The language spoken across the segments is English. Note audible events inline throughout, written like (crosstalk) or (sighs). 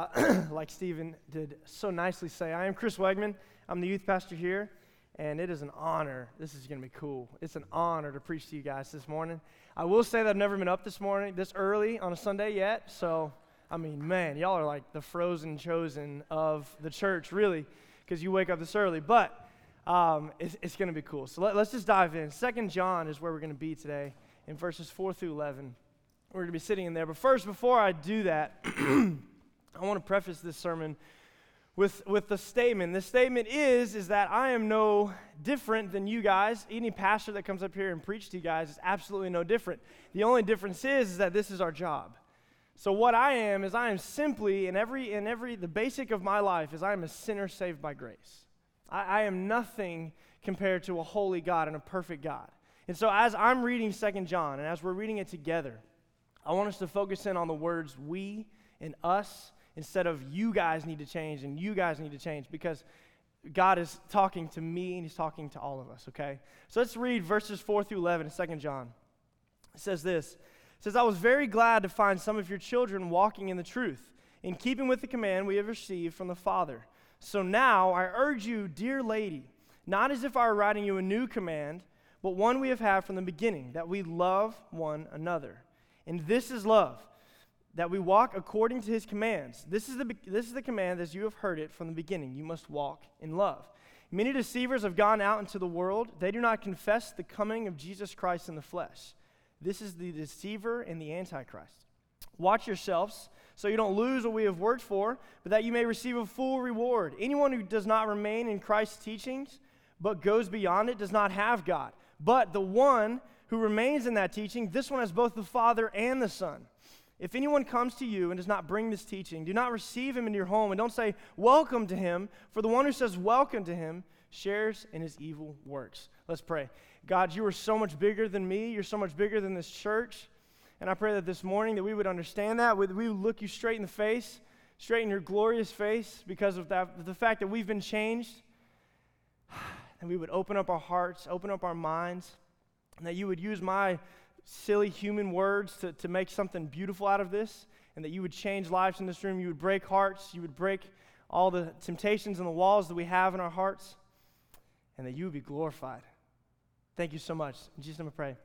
Uh, (clears throat) like Stephen did so nicely say, I am Chris Wegman. I'm the youth pastor here, and it is an honor. This is going to be cool. It's an honor to preach to you guys this morning. I will say that I've never been up this morning, this early on a Sunday yet. So, I mean, man, y'all are like the frozen chosen of the church, really, because you wake up this early. But um, it's, it's going to be cool. So let, us just dive in. Second John is where we're going to be today in verses 4 through 11. We're going to be sitting in there. But first, before I do that, (clears throat) I want to preface this sermon with, with the statement. The statement is, is that I am no different than you guys. Any pastor that comes up here and preach to you guys is absolutely no different. The only difference is, is that this is our job. So what I am is I am simply in every in every the basic of my life is I am a sinner saved by grace. I, I am nothing compared to a holy God and a perfect God. And so as I'm reading Second John and as we're reading it together, I want us to focus in on the words we and us instead of you guys need to change and you guys need to change because God is talking to me and He's talking to all of us, okay? So let's read verses 4 through 11 in 2 John. It says this It says, I was very glad to find some of your children walking in the truth, in keeping with the command we have received from the Father. So now I urge you, dear lady, not as if I were writing you a new command, but one we have had from the beginning, that we love one another. And this is love that we walk according to his commands. This is, the, this is the command as you have heard it from the beginning. You must walk in love. Many deceivers have gone out into the world. They do not confess the coming of Jesus Christ in the flesh. This is the deceiver and the antichrist. Watch yourselves so you don't lose what we have worked for, but that you may receive a full reward. Anyone who does not remain in Christ's teachings but goes beyond it does not have God. But the one who remains in that teaching, this one has both the Father and the Son. If anyone comes to you and does not bring this teaching, do not receive him into your home and don't say, Welcome to him, for the one who says, Welcome to him shares in his evil works. Let's pray. God, you are so much bigger than me. You're so much bigger than this church. And I pray that this morning that we would understand that, we would look you straight in the face, straight in your glorious face, because of that, the fact that we've been changed. (sighs) And we would open up our hearts, open up our minds, and that you would use my silly human words to, to make something beautiful out of this, and that you would change lives in this room. You would break hearts. You would break all the temptations and the walls that we have in our hearts, and that you would be glorified. Thank you so much. In Jesus' name I pray.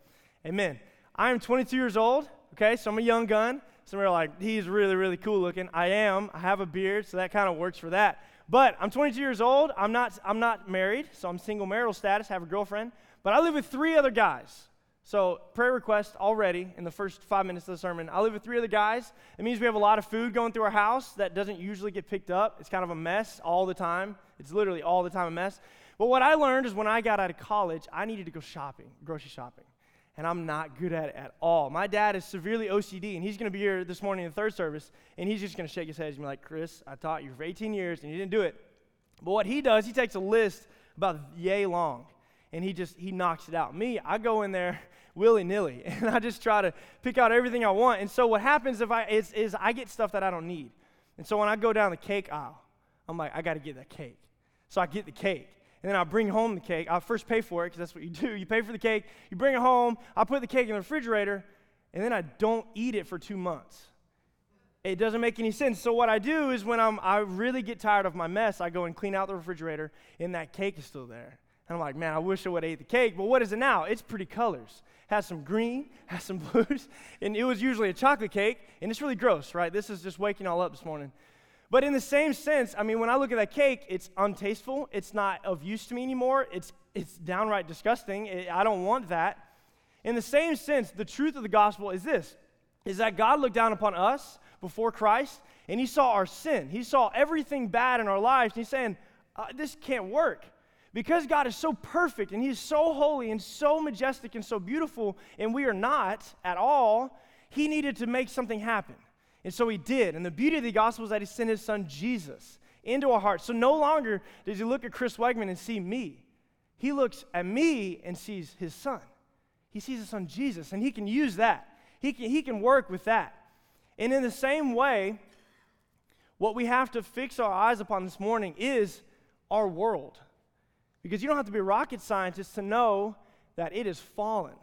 Amen. I am 22 years old, okay, so I'm a young gun. Some are like, he's really, really cool looking. I am. I have a beard, so that kind of works for that. But I'm 22 years old. I'm not, I'm not married, so I'm single marital status, have a girlfriend. But I live with three other guys. So, prayer request already in the first five minutes of the sermon. I live with three other guys. It means we have a lot of food going through our house that doesn't usually get picked up. It's kind of a mess all the time. It's literally all the time a mess. But what I learned is when I got out of college, I needed to go shopping, grocery shopping. And I'm not good at it at all. My dad is severely OCD, and he's going to be here this morning in the third service, and he's just going to shake his head and be like, Chris, I taught you for 18 years, and you didn't do it. But what he does, he takes a list about yay long, and he just, he knocks it out. Me, I go in there (laughs) willy nilly, (laughs) and I just try to pick out everything I want. And so what happens if I is, is I get stuff that I don't need. And so when I go down the cake aisle, I'm like, I got to get that cake. So I get the cake. And then I bring home the cake. I first pay for it because that's what you do. You pay for the cake, you bring it home, I put the cake in the refrigerator, and then I don't eat it for two months. It doesn't make any sense. So what I do is when I'm, I really get tired of my mess, I go and clean out the refrigerator, and that cake is still there. And I'm like, man, I wish I would have ate the cake. But what is it now? It's pretty colors has some green, (laughs) has some blues, and it was usually a chocolate cake, and it's really gross, right? This is just waking all up this morning. But in the same sense, I mean, when I look at that cake, it's untasteful. It's not of use to me anymore. It's, it's downright disgusting. It, I don't want that. In the same sense, the truth of the gospel is this, is that God looked down upon us before Christ, and he saw our sin. He saw everything bad in our lives, and he's saying, uh, this can't work. Because God is so perfect and He's so holy and so majestic and so beautiful, and we are not at all, He needed to make something happen. And so He did. And the beauty of the gospel is that He sent His Son Jesus into our hearts. So no longer does He look at Chris Wegman and see me, He looks at me and sees His Son. He sees His Son Jesus, and He can use that. He can, he can work with that. And in the same way, what we have to fix our eyes upon this morning is our world. Because you don't have to be a rocket scientist to know that it is fallen.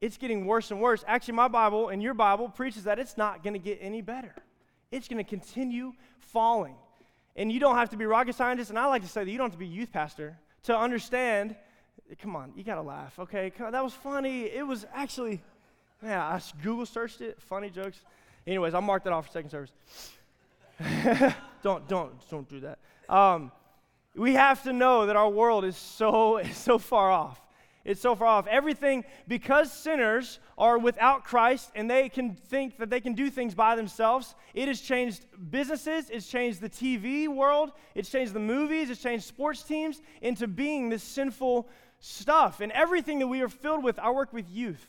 It's getting worse and worse. Actually, my Bible and your Bible preaches that it's not going to get any better. it's going to continue falling. And you don't have to be rocket scientist, and I like to say that you don't have to be youth pastor to understand. Come on, you got to laugh, okay? That was funny. It was actually, yeah, I Google searched it, funny jokes. Anyways, I'll mark that off for second service. (laughs) don't, don't, don't do that. Um, we have to know that our world is so, (laughs) so far off. It's so far off. Everything, because sinners are without Christ and they can think that they can do things by themselves, it has changed businesses, it's changed the TV world, it's changed the movies, it's changed sports teams into being this sinful stuff. And everything that we are filled with, I work with youth.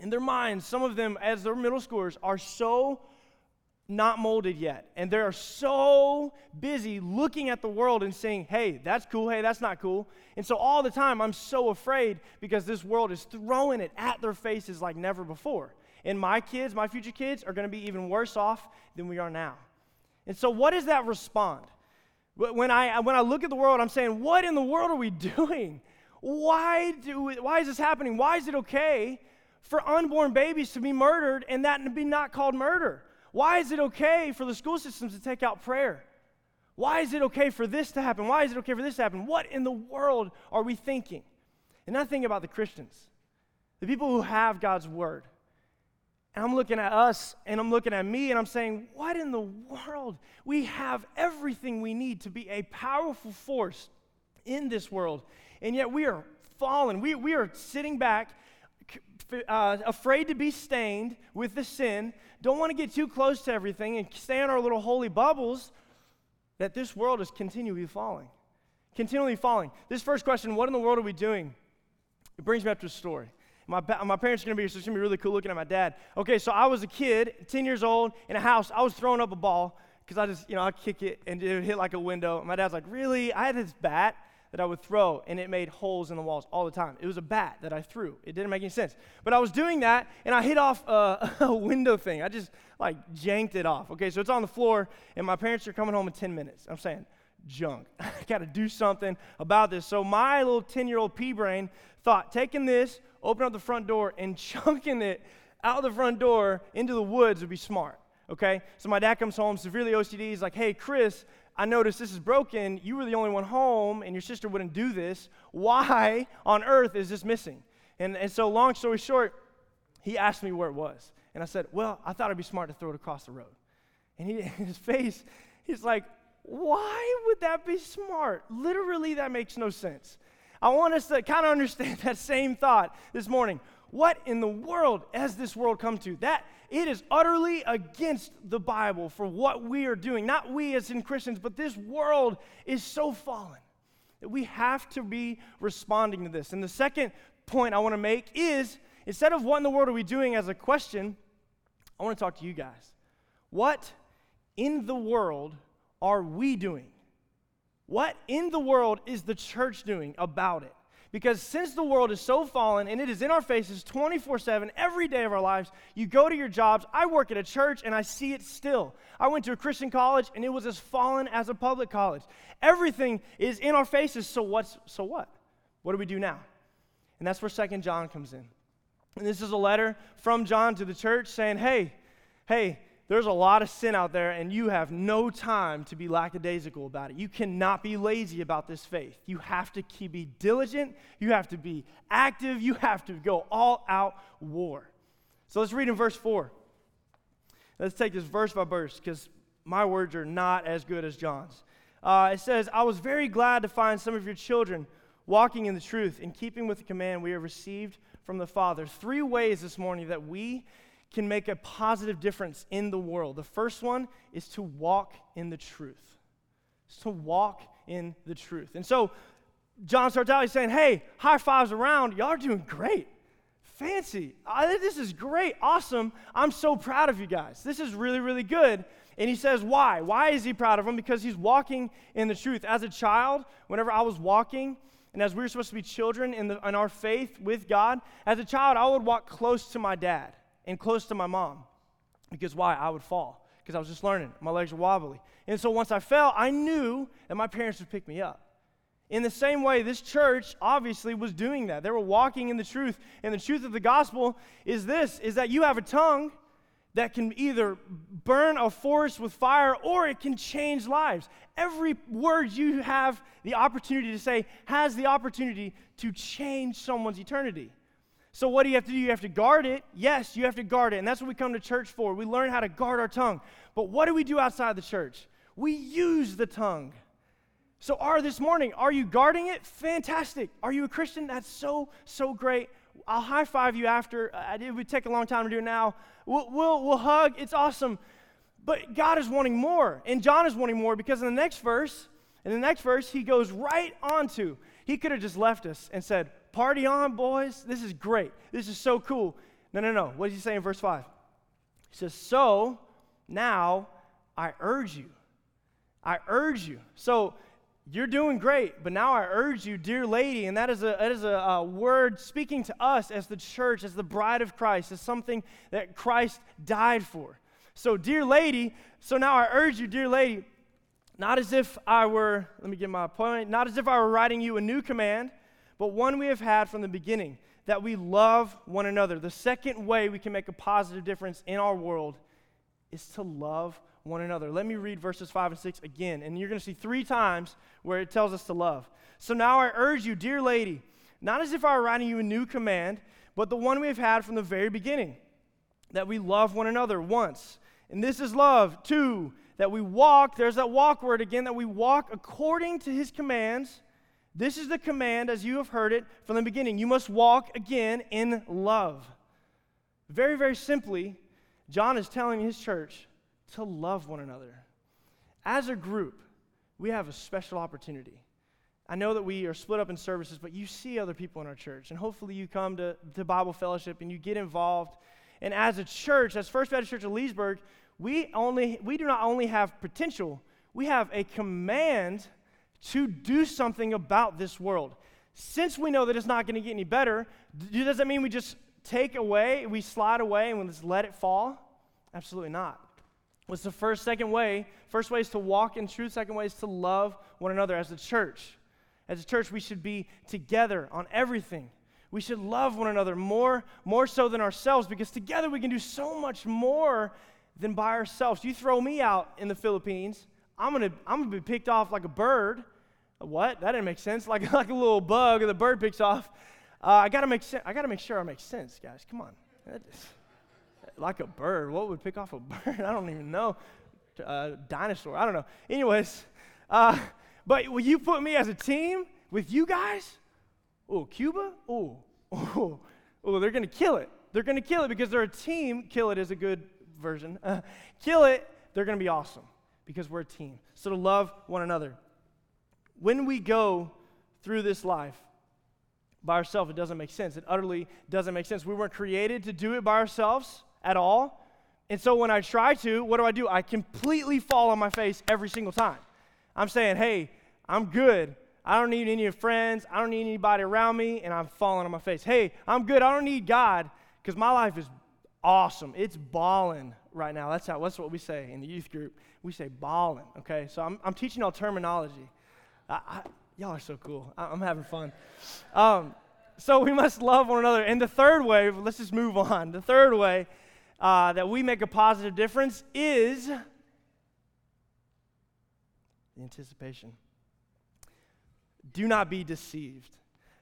In their minds, some of them, as they're middle schoolers, are so not molded yet. And they're so busy looking at the world and saying, hey, that's cool, hey, that's not cool. And so all the time, I'm so afraid because this world is throwing it at their faces like never before. And my kids, my future kids, are going to be even worse off than we are now. And so, what does that respond? When I, when I look at the world, I'm saying, what in the world are we (laughs) doing? Why, do, why is this happening? Why is it okay for unborn babies to be murdered and that to be not called murder? Why is it okay for the school systems to take out prayer? Why is it okay for this to happen? Why is it okay for this to happen? What in the world are we thinking? And I think about the Christians, the people who have God's word. And I'm looking at us and I'm looking at me and I'm saying, what in the world? We have everything we need to be a powerful force in this world. And yet we are fallen. We, we are sitting back uh, afraid to be stained with the sin, don't want to get too close to everything and stay in our little holy bubbles, that this world is continually falling. Continually falling. This first question, what in the world are we doing? It brings me up to a story. My, my parents are going to be here, so it's going to be really cool looking at my dad. Okay, so I was a kid, 10 years old, in a house. I was throwing up a ball because I just, you know, I'd kick it and it would hit like a window. And my dad's like, Really? I had this bat that I would throw, and it made holes in the walls all the time. It was a bat that I threw. It didn't make any sense. But I was doing that, and I hit off a, (laughs) a window thing. I just like janked it off. Okay, so it's on the floor, and my parents are coming home in 10 minutes. I'm saying, junk. (laughs) I got to do something about this. So my little 10 year old pea brain thought taking this, opening up the front door, and (laughs) chunking it out of the front door into the woods would be smart. Okay? So my dad comes home, severely OCD. He's like, hey, Chris, I noticed this is broken. You were the only one home, and your sister wouldn't do this. Why on earth is this missing? And, and so, long story short, he asked me where it was. And I said, Well, I thought it'd be smart to throw it across the road. And he, (laughs) his face, he's like, Why would that be smart? Literally, that makes no sense. I want us to kind of understand (laughs) that same thought this morning. What in the world has this world come to? That it is utterly against the Bible for what we are doing. Not we as in Christians, but this world is so fallen that we have to be responding to this. And the second point I want to make is instead of what in the world are we doing as a question, I want to talk to you guys. What in the world are we doing? What in the world is the church doing about it? Because since the world is so fallen and it is in our faces 24 7 every day of our lives, you go to your jobs. I work at a church and I see it still. I went to a Christian college and it was as fallen as a public college. Everything is in our faces. So what's so what? What do we do now? And that's where Second John comes in. And this is a letter from John to the church saying, hey, hey, there's a lot of sin out there, and you have no time to be lackadaisical about it. You cannot be lazy about this faith. You have to keep, be diligent, you have to be active, you have to go all out war. So let's read in verse 4. Let's take this verse by verse because my words are not as good as John's. Uh, it says, I was very glad to find some of your children walking in the truth, in keeping with the command we have received from the Father. Three ways this morning that we can make a positive difference in the world. The first one is to walk in the truth. It's to walk in the truth. And so John starts out, he's saying, Hey, high fives around. Y'all are doing great. Fancy. I, this is great. Awesome. I'm so proud of you guys. This is really, really good. And he says, Why? Why is he proud of them? Because he's walking in the truth. As a child, whenever I was walking, and as we were supposed to be children in, the, in our faith with God, as a child, I would walk close to my dad and close to my mom. Because why? I would fall. Because I was just learning. My legs were wobbly. And so once I fell, I knew that my parents would pick me up. In the same way, this church obviously was doing that. They were walking in the truth. And the truth of the gospel is this is that you have a tongue that can either burn a forest with fire or it can change lives. Every word you have the opportunity to say has the opportunity to change someone's eternity. So, what do you have to do? You have to guard it. Yes, you have to guard it. And that's what we come to church for. We learn how to guard our tongue. But what do we do outside the church? We use the tongue. So, are this morning, are you guarding it? Fantastic. Are you a Christian? That's so, so great. I'll high five you after. It would take a long time to do it now. We'll, we'll, we'll hug. It's awesome. But God is wanting more. And John is wanting more because in the next verse, in the next verse, he goes right on to, he could have just left us and said, Party on, boys. This is great. This is so cool. No, no, no. What does he say in verse 5? He says, So now I urge you. I urge you. So you're doing great, but now I urge you, dear lady, and that is a, that is a, a, word speaking to us as the church, as the bride of Christ, as something that Christ died for. So, dear lady, so now I urge you, dear lady, not as if I were, let me get my point, not as if I were writing you a new command, but one we have had from the beginning, that we love one another. The second way we can make a positive difference in our world is to love one another. Let me read verses 5 and 6 again. And you're going to see three times where it tells us to love. So now I urge you, dear lady, not as if I were writing you a new command, but the one we have had from the very beginning, that we love one another once. And this is love. Two, that we walk, there's that walk word again, that we walk according to his commands. This is the command as you have heard it from the beginning. You must walk again in love. Very, very simply, John is telling his church to love one another. As a group, we have a special opportunity. I know that we are split up in services, but you see other people in our church, and hopefully you come to, to Bible fellowship and you get involved. And as a church, as First Baptist Church of Leesburg, we only we do not only have potential, we have a command to do something about this world. Since we know that it's not going to get any better, does that mean we just take away, we slide away, and we just let it fall? Absolutely not. What's the first, second way? First way is to walk in truth. Second way is to love one another as a church. As a church, we should be together on everything. We should love one another more, more so than ourselves because together we can do so much more than by ourselves. You throw me out in the Philippines, I'm gonna, I'm gonna be picked off like a bird. What? That didn't make sense. (laughs) Like, like a little bug the bird picks off. Uh, I gotta make I gotta make sure I make sense, guys. Come on like a bird. What would pick off a (laughs) bird? I don't even know. Uh, dinosaur. I don't know. Anyways, uh, but will you put me as a team with you guys? Oh, Cuba? Oh, oh, oh, they're to kill it. They're to kill it because they're a team. Kill it is a good version. (laughs) Kill it, they're to be awesome because we're a team. So to love one another. When we go through this life, by ourselves, it doesn't make sense. It utterly doesn't make sense. We weren't created to do it by ourselves at all. And so when I try to, what do I do? I completely fall on my face every single time. I'm saying, hey, I'm good. I don't need any friends. I don't need anybody around me, and I'm falling on my face. Hey, I'm good. I don't need God because my life is awesome. It's balling right now. That's how. That's what we say in the youth group. We say balling. Okay, so I'm, I'm teaching y'all terminology. I, I, y'all are so cool. I, am having fun. Um, so we must love one another. And the third way, let's just move on. The third way uh, that we make a positive difference is the anticipation. Do not be deceived.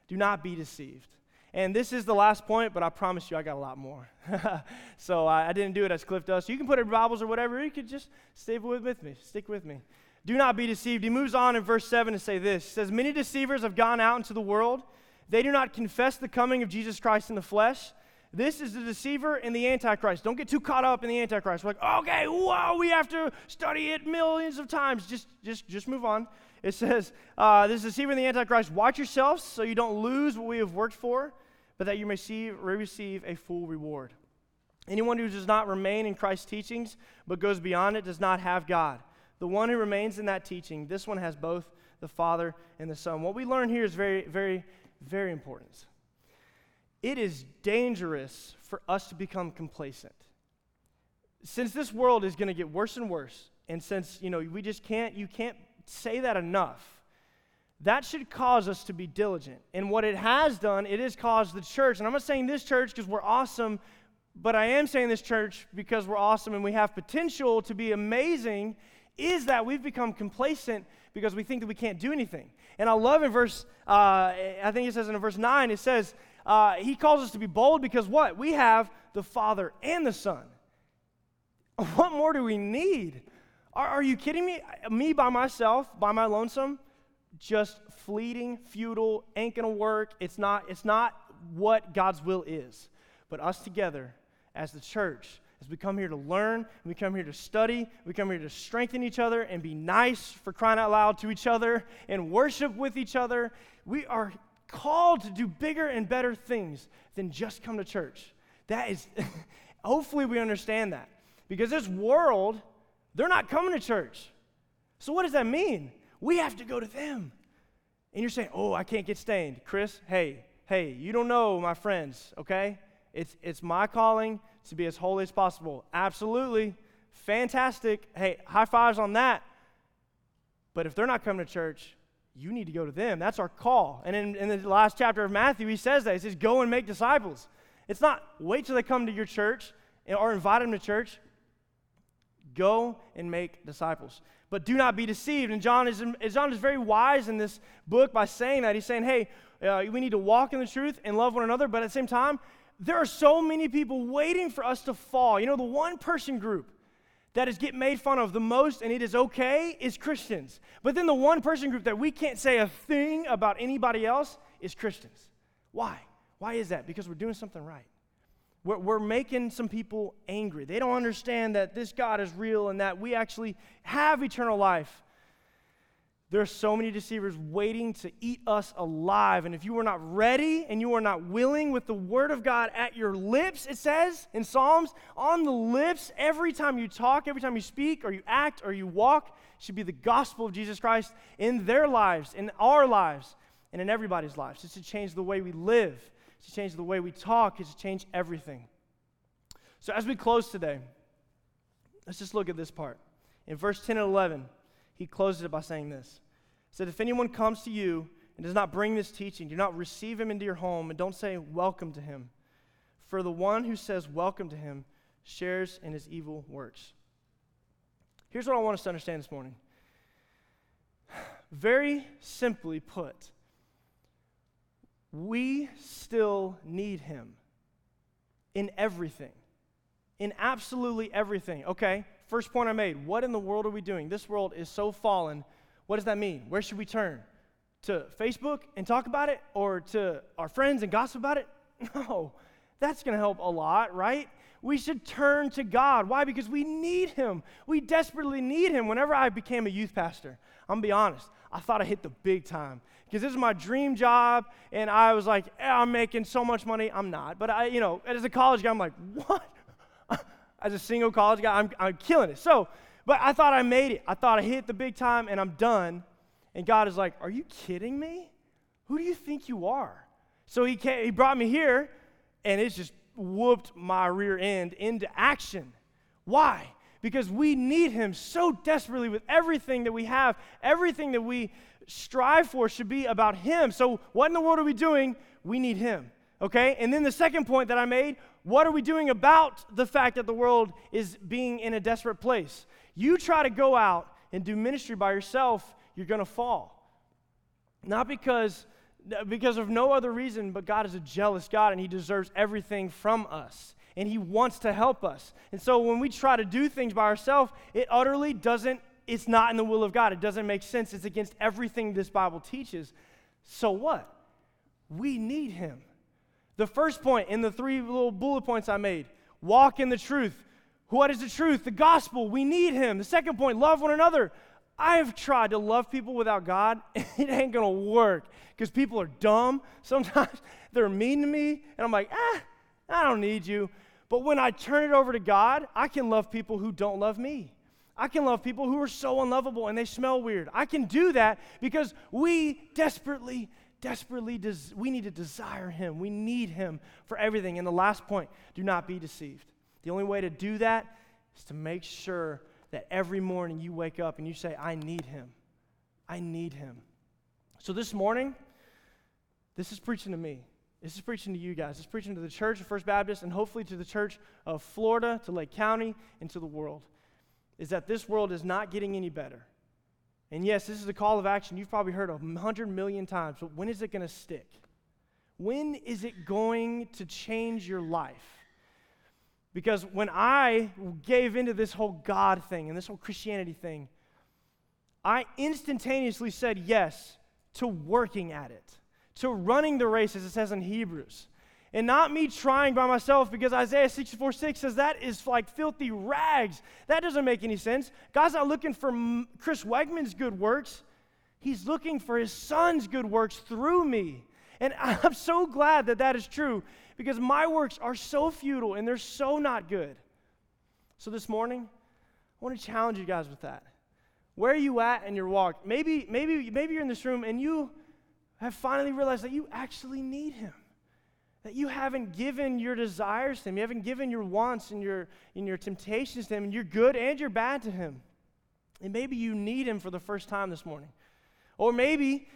Do not be deceived. And this is the last point, but I promise you I got a lot more. (laughs) so I, I, didn't do it as Cliff does. So you can put it in Bibles or whatever. You could just stay with, with me. Stick with me. Do not be deceived. He moves on in verse 7 to say this. He says, Many deceivers have gone out into the world. They do not confess the coming of Jesus Christ in the flesh. This is the deceiver and the antichrist. Don't get too caught up in the antichrist. We're like, okay, whoa, we have to study it millions of times. Just, just, just move on. It says, uh, this deceiver and the antichrist. Watch yourselves so you don't lose what we have worked for, but that you may see, receive a full reward. Anyone who does not remain in Christ's teachings but goes beyond it does not have God. The one who remains in that teaching, this one has both the Father and the Son. What we learn here is very, very, very important it is dangerous for us to become complacent. Since this world is going to get worse and worse, and since, you know, we just can't, you can't say that enough, that should cause us to be diligent. And what it has done, it has caused the church, and I'm not saying this church because we're awesome, but I am saying this, church, because we're awesome and we have potential to be amazing, is that we've become complacent because we think that we can't do anything. And I love in verse, uh, I think it says in verse 9, it says, uh, He calls us to be bold because what? We have the Father and the Son. (laughs) What more do we need? Are, are you kidding me? Me by myself, by my lonesome, just fleeting, futile, ain't gonna work. It's not, it's not what God's will is. But us together as the church, we come here to learn, we come here to study, we come here to strengthen each other and be nice for crying out loud to each other and worship with each other. We are called to do bigger and better things than just come to church. That is, (laughs) hopefully, we understand that. Because this world, they're not coming to church. So, what does that mean? We have to go to them. And you're saying, oh, I can't get stained. Chris, hey, hey, you don't know my friends, okay? It's, it's my calling to be as holy as possible. Absolutely. Fantastic. Hey, high fives on that. But if they're not coming to church, you need to go to them. That's our call. And in, in the last chapter of Matthew, he says that. He says, go and make disciples. It's not wait till they come to your church or invite them to church. Go and make disciples. But do not be deceived. And John is, John is very wise in this book by saying that. He's saying, hey, uh, we need to walk in the truth and love one another, but at the same time, there are so many people waiting for us to fall. You know, the one person group that is get made fun of the most and it is okay is Christians. But then the one person group that we can't say a thing about anybody else is Christians. Why? Why is that? Because we're doing something right. We're, we're making some people angry. They don't understand that this God is real and that we actually have eternal life. There are so many deceivers waiting to eat us alive. And if you are not ready and you are not willing with the word of God at your lips, it says in Psalms, on the lips, every time you talk, every time you speak, or you act, or you walk, should be the gospel of Jesus Christ in their lives, in our lives, and in everybody's lives. It's to change the way we live, it's to change the way we talk, it's to change everything. So as we close today, let's just look at this part. In verse 10 and 11, he closes it by saying this He said, If anyone comes to you and does not bring this teaching, do not receive him into your home and don't say welcome to him. For the one who says welcome to him shares in his evil works. Here's what I want us to understand this morning. (sighs) Very simply put, we still need him in everything. In absolutely everything. Okay, first point I made. What in the world are we doing? This world is so fallen what does that mean? Where should we turn? To Facebook and talk about it or to our friends and gossip about it? (laughs) No, that's going to help a lot, right? We should turn to God. Why? Because we need Him. We desperately need Him. Whenever I became a youth pastor, I'm going to be honest, I thought I hit the big time because this is my dream job. And I was like, eh, I'm making so much money. I'm not. But I, you know, as a college guy, I'm like, what? As a single college guy, I'm, I'm killing it. So, but I thought I made it. I thought I hit the big time and I'm done. And God is like, Are you kidding me? Who do you think you are? So he, came, he brought me here and it's just whooped my rear end into action. Why? Because we need him so desperately with everything that we have, everything that we strive for should be about him. So, what in the world are we doing? We need him. Okay? And then the second point that I made what are we doing about the fact that the world is being in a desperate place? You try to go out and do ministry by yourself, you're going to fall. Not because because of no other reason, but God is a jealous God and he deserves everything from us. And he wants to help us. And so when we try to do things by ourselves, it utterly doesn't it's not in the will of God. It doesn't make sense. It's against everything this Bible teaches. So what? We need him. The first point in the three little bullet points I made walk in the truth. What is the truth? The gospel. We need him. The second point, love one another. I've tried to love people without God, (laughs) and it ain't gonna work because people are dumb. (laughs) Sometimes they're mean to me, and I'm like, ah, I don't need you. But when I turn it over to God, I can love people who don't love me. I can love people who are so unlovable and they smell weird. I can do that because we desperately, desperately, des- we need to desire Him. We need Him for everything. And the last point do not be deceived. The only way to do that is to make sure that every morning you wake up and you say, I need him. I need him. So this morning, this is preaching to me. This is preaching to you guys. It's preaching to the church of First Baptist and hopefully to the church of Florida, to Lake County, and to the world. Is that this world is not getting any better. And yes, this is a call of action you've probably heard a hundred million times, but when is it going to stick? When is it going to change your life? Because when I gave into this whole God thing and this whole Christianity thing, I instantaneously said yes to working at it, to running the race, as it says in Hebrews. And not me trying by myself because Isaiah 64 6 says that is like filthy rags. That doesn't make any sense. God's not looking for Chris Wegman's good works, He's looking for His Son's good works through me. And (laughs) I'm so glad that that is true because my works are so futile and they're so not good. So this morning, I want to challenge you guys with that. Where are you at in your walk? Maybe, maybe, maybe you're in this room and you have finally realized that you actually need Him. That you haven't given your desires to Him. You haven't given your wants and your, and your temptations to Him. And you're good and you're bad to Him. And maybe you need Him for the first time this morning. Or maybe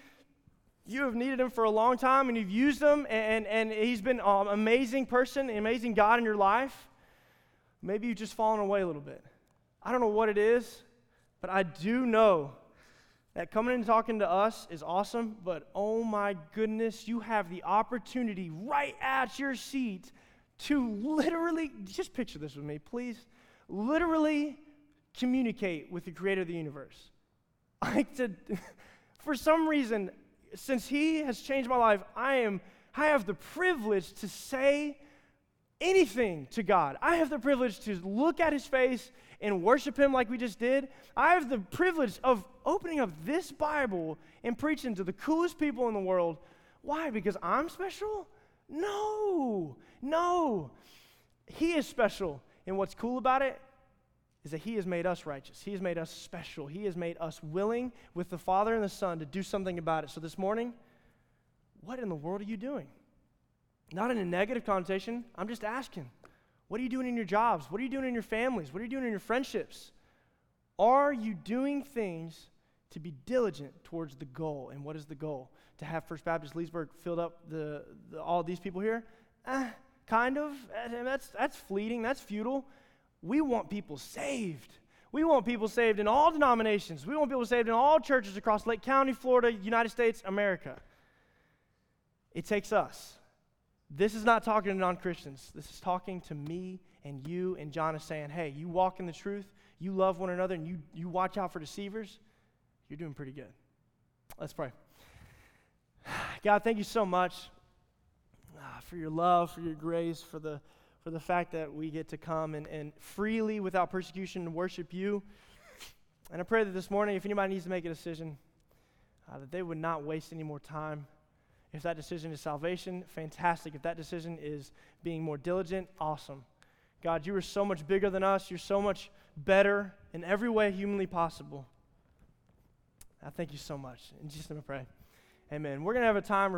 you have needed Him for a long time and you've used Him and, and He's been an amazing person, an amazing God in your life. Maybe you've just fallen away a little bit. I don't know what it is. But I do know that coming and talking to us is awesome, but oh my goodness, you have the opportunity right at your seat to literally, just picture this with me, please. Literally communicate with the creator of the universe. (laughs) Like to, (laughs) for some reason, since he has changed my life, I am, I have the privilege to say anything to God. I have the privilege to look at his face and worship him like we just did. I have the privilege of opening up this Bible and preaching to the coolest people in the world. Why? Because I'm special? No, no. He is special. And what's cool about it is that He has made us righteous. He has made us special. He has made us willing with the Father and the Son to do something about it. So this morning, what in the world are you doing? Not in a negative connotation. I'm just asking. What are you doing in your jobs? What are you doing in your families? What are you doing in your friendships? Are you doing things to be diligent towards the goal? And what is the goal? To have First Baptist Leesburg filled up the, the all these people here? Eh, kind of. Eh, that's, that's fleeting. That's futile. We want people saved. We want people saved in all denominations. We want people saved in all churches across Lake County, Florida, United States, America. It takes us. This is not talking to non Christians. This is talking to me and you. And John is saying, hey, you walk in the truth, you love one another, and you, you watch out for deceivers, you're doing pretty good. Let's pray. (sighs) God, thank you so much uh, for your love, for your grace, for the, for the fact that we get to come and, and freely, without persecution, worship you. And I pray that this morning, if anybody needs to make a decision, uh, that they would not waste any more time if that decision is salvation, fantastic. If that decision is being more diligent, awesome. God, you are so much bigger than us. You're so much better in every way humanly possible. I thank you so much. In Jesus' name I pray. Amen. We're going to have a time.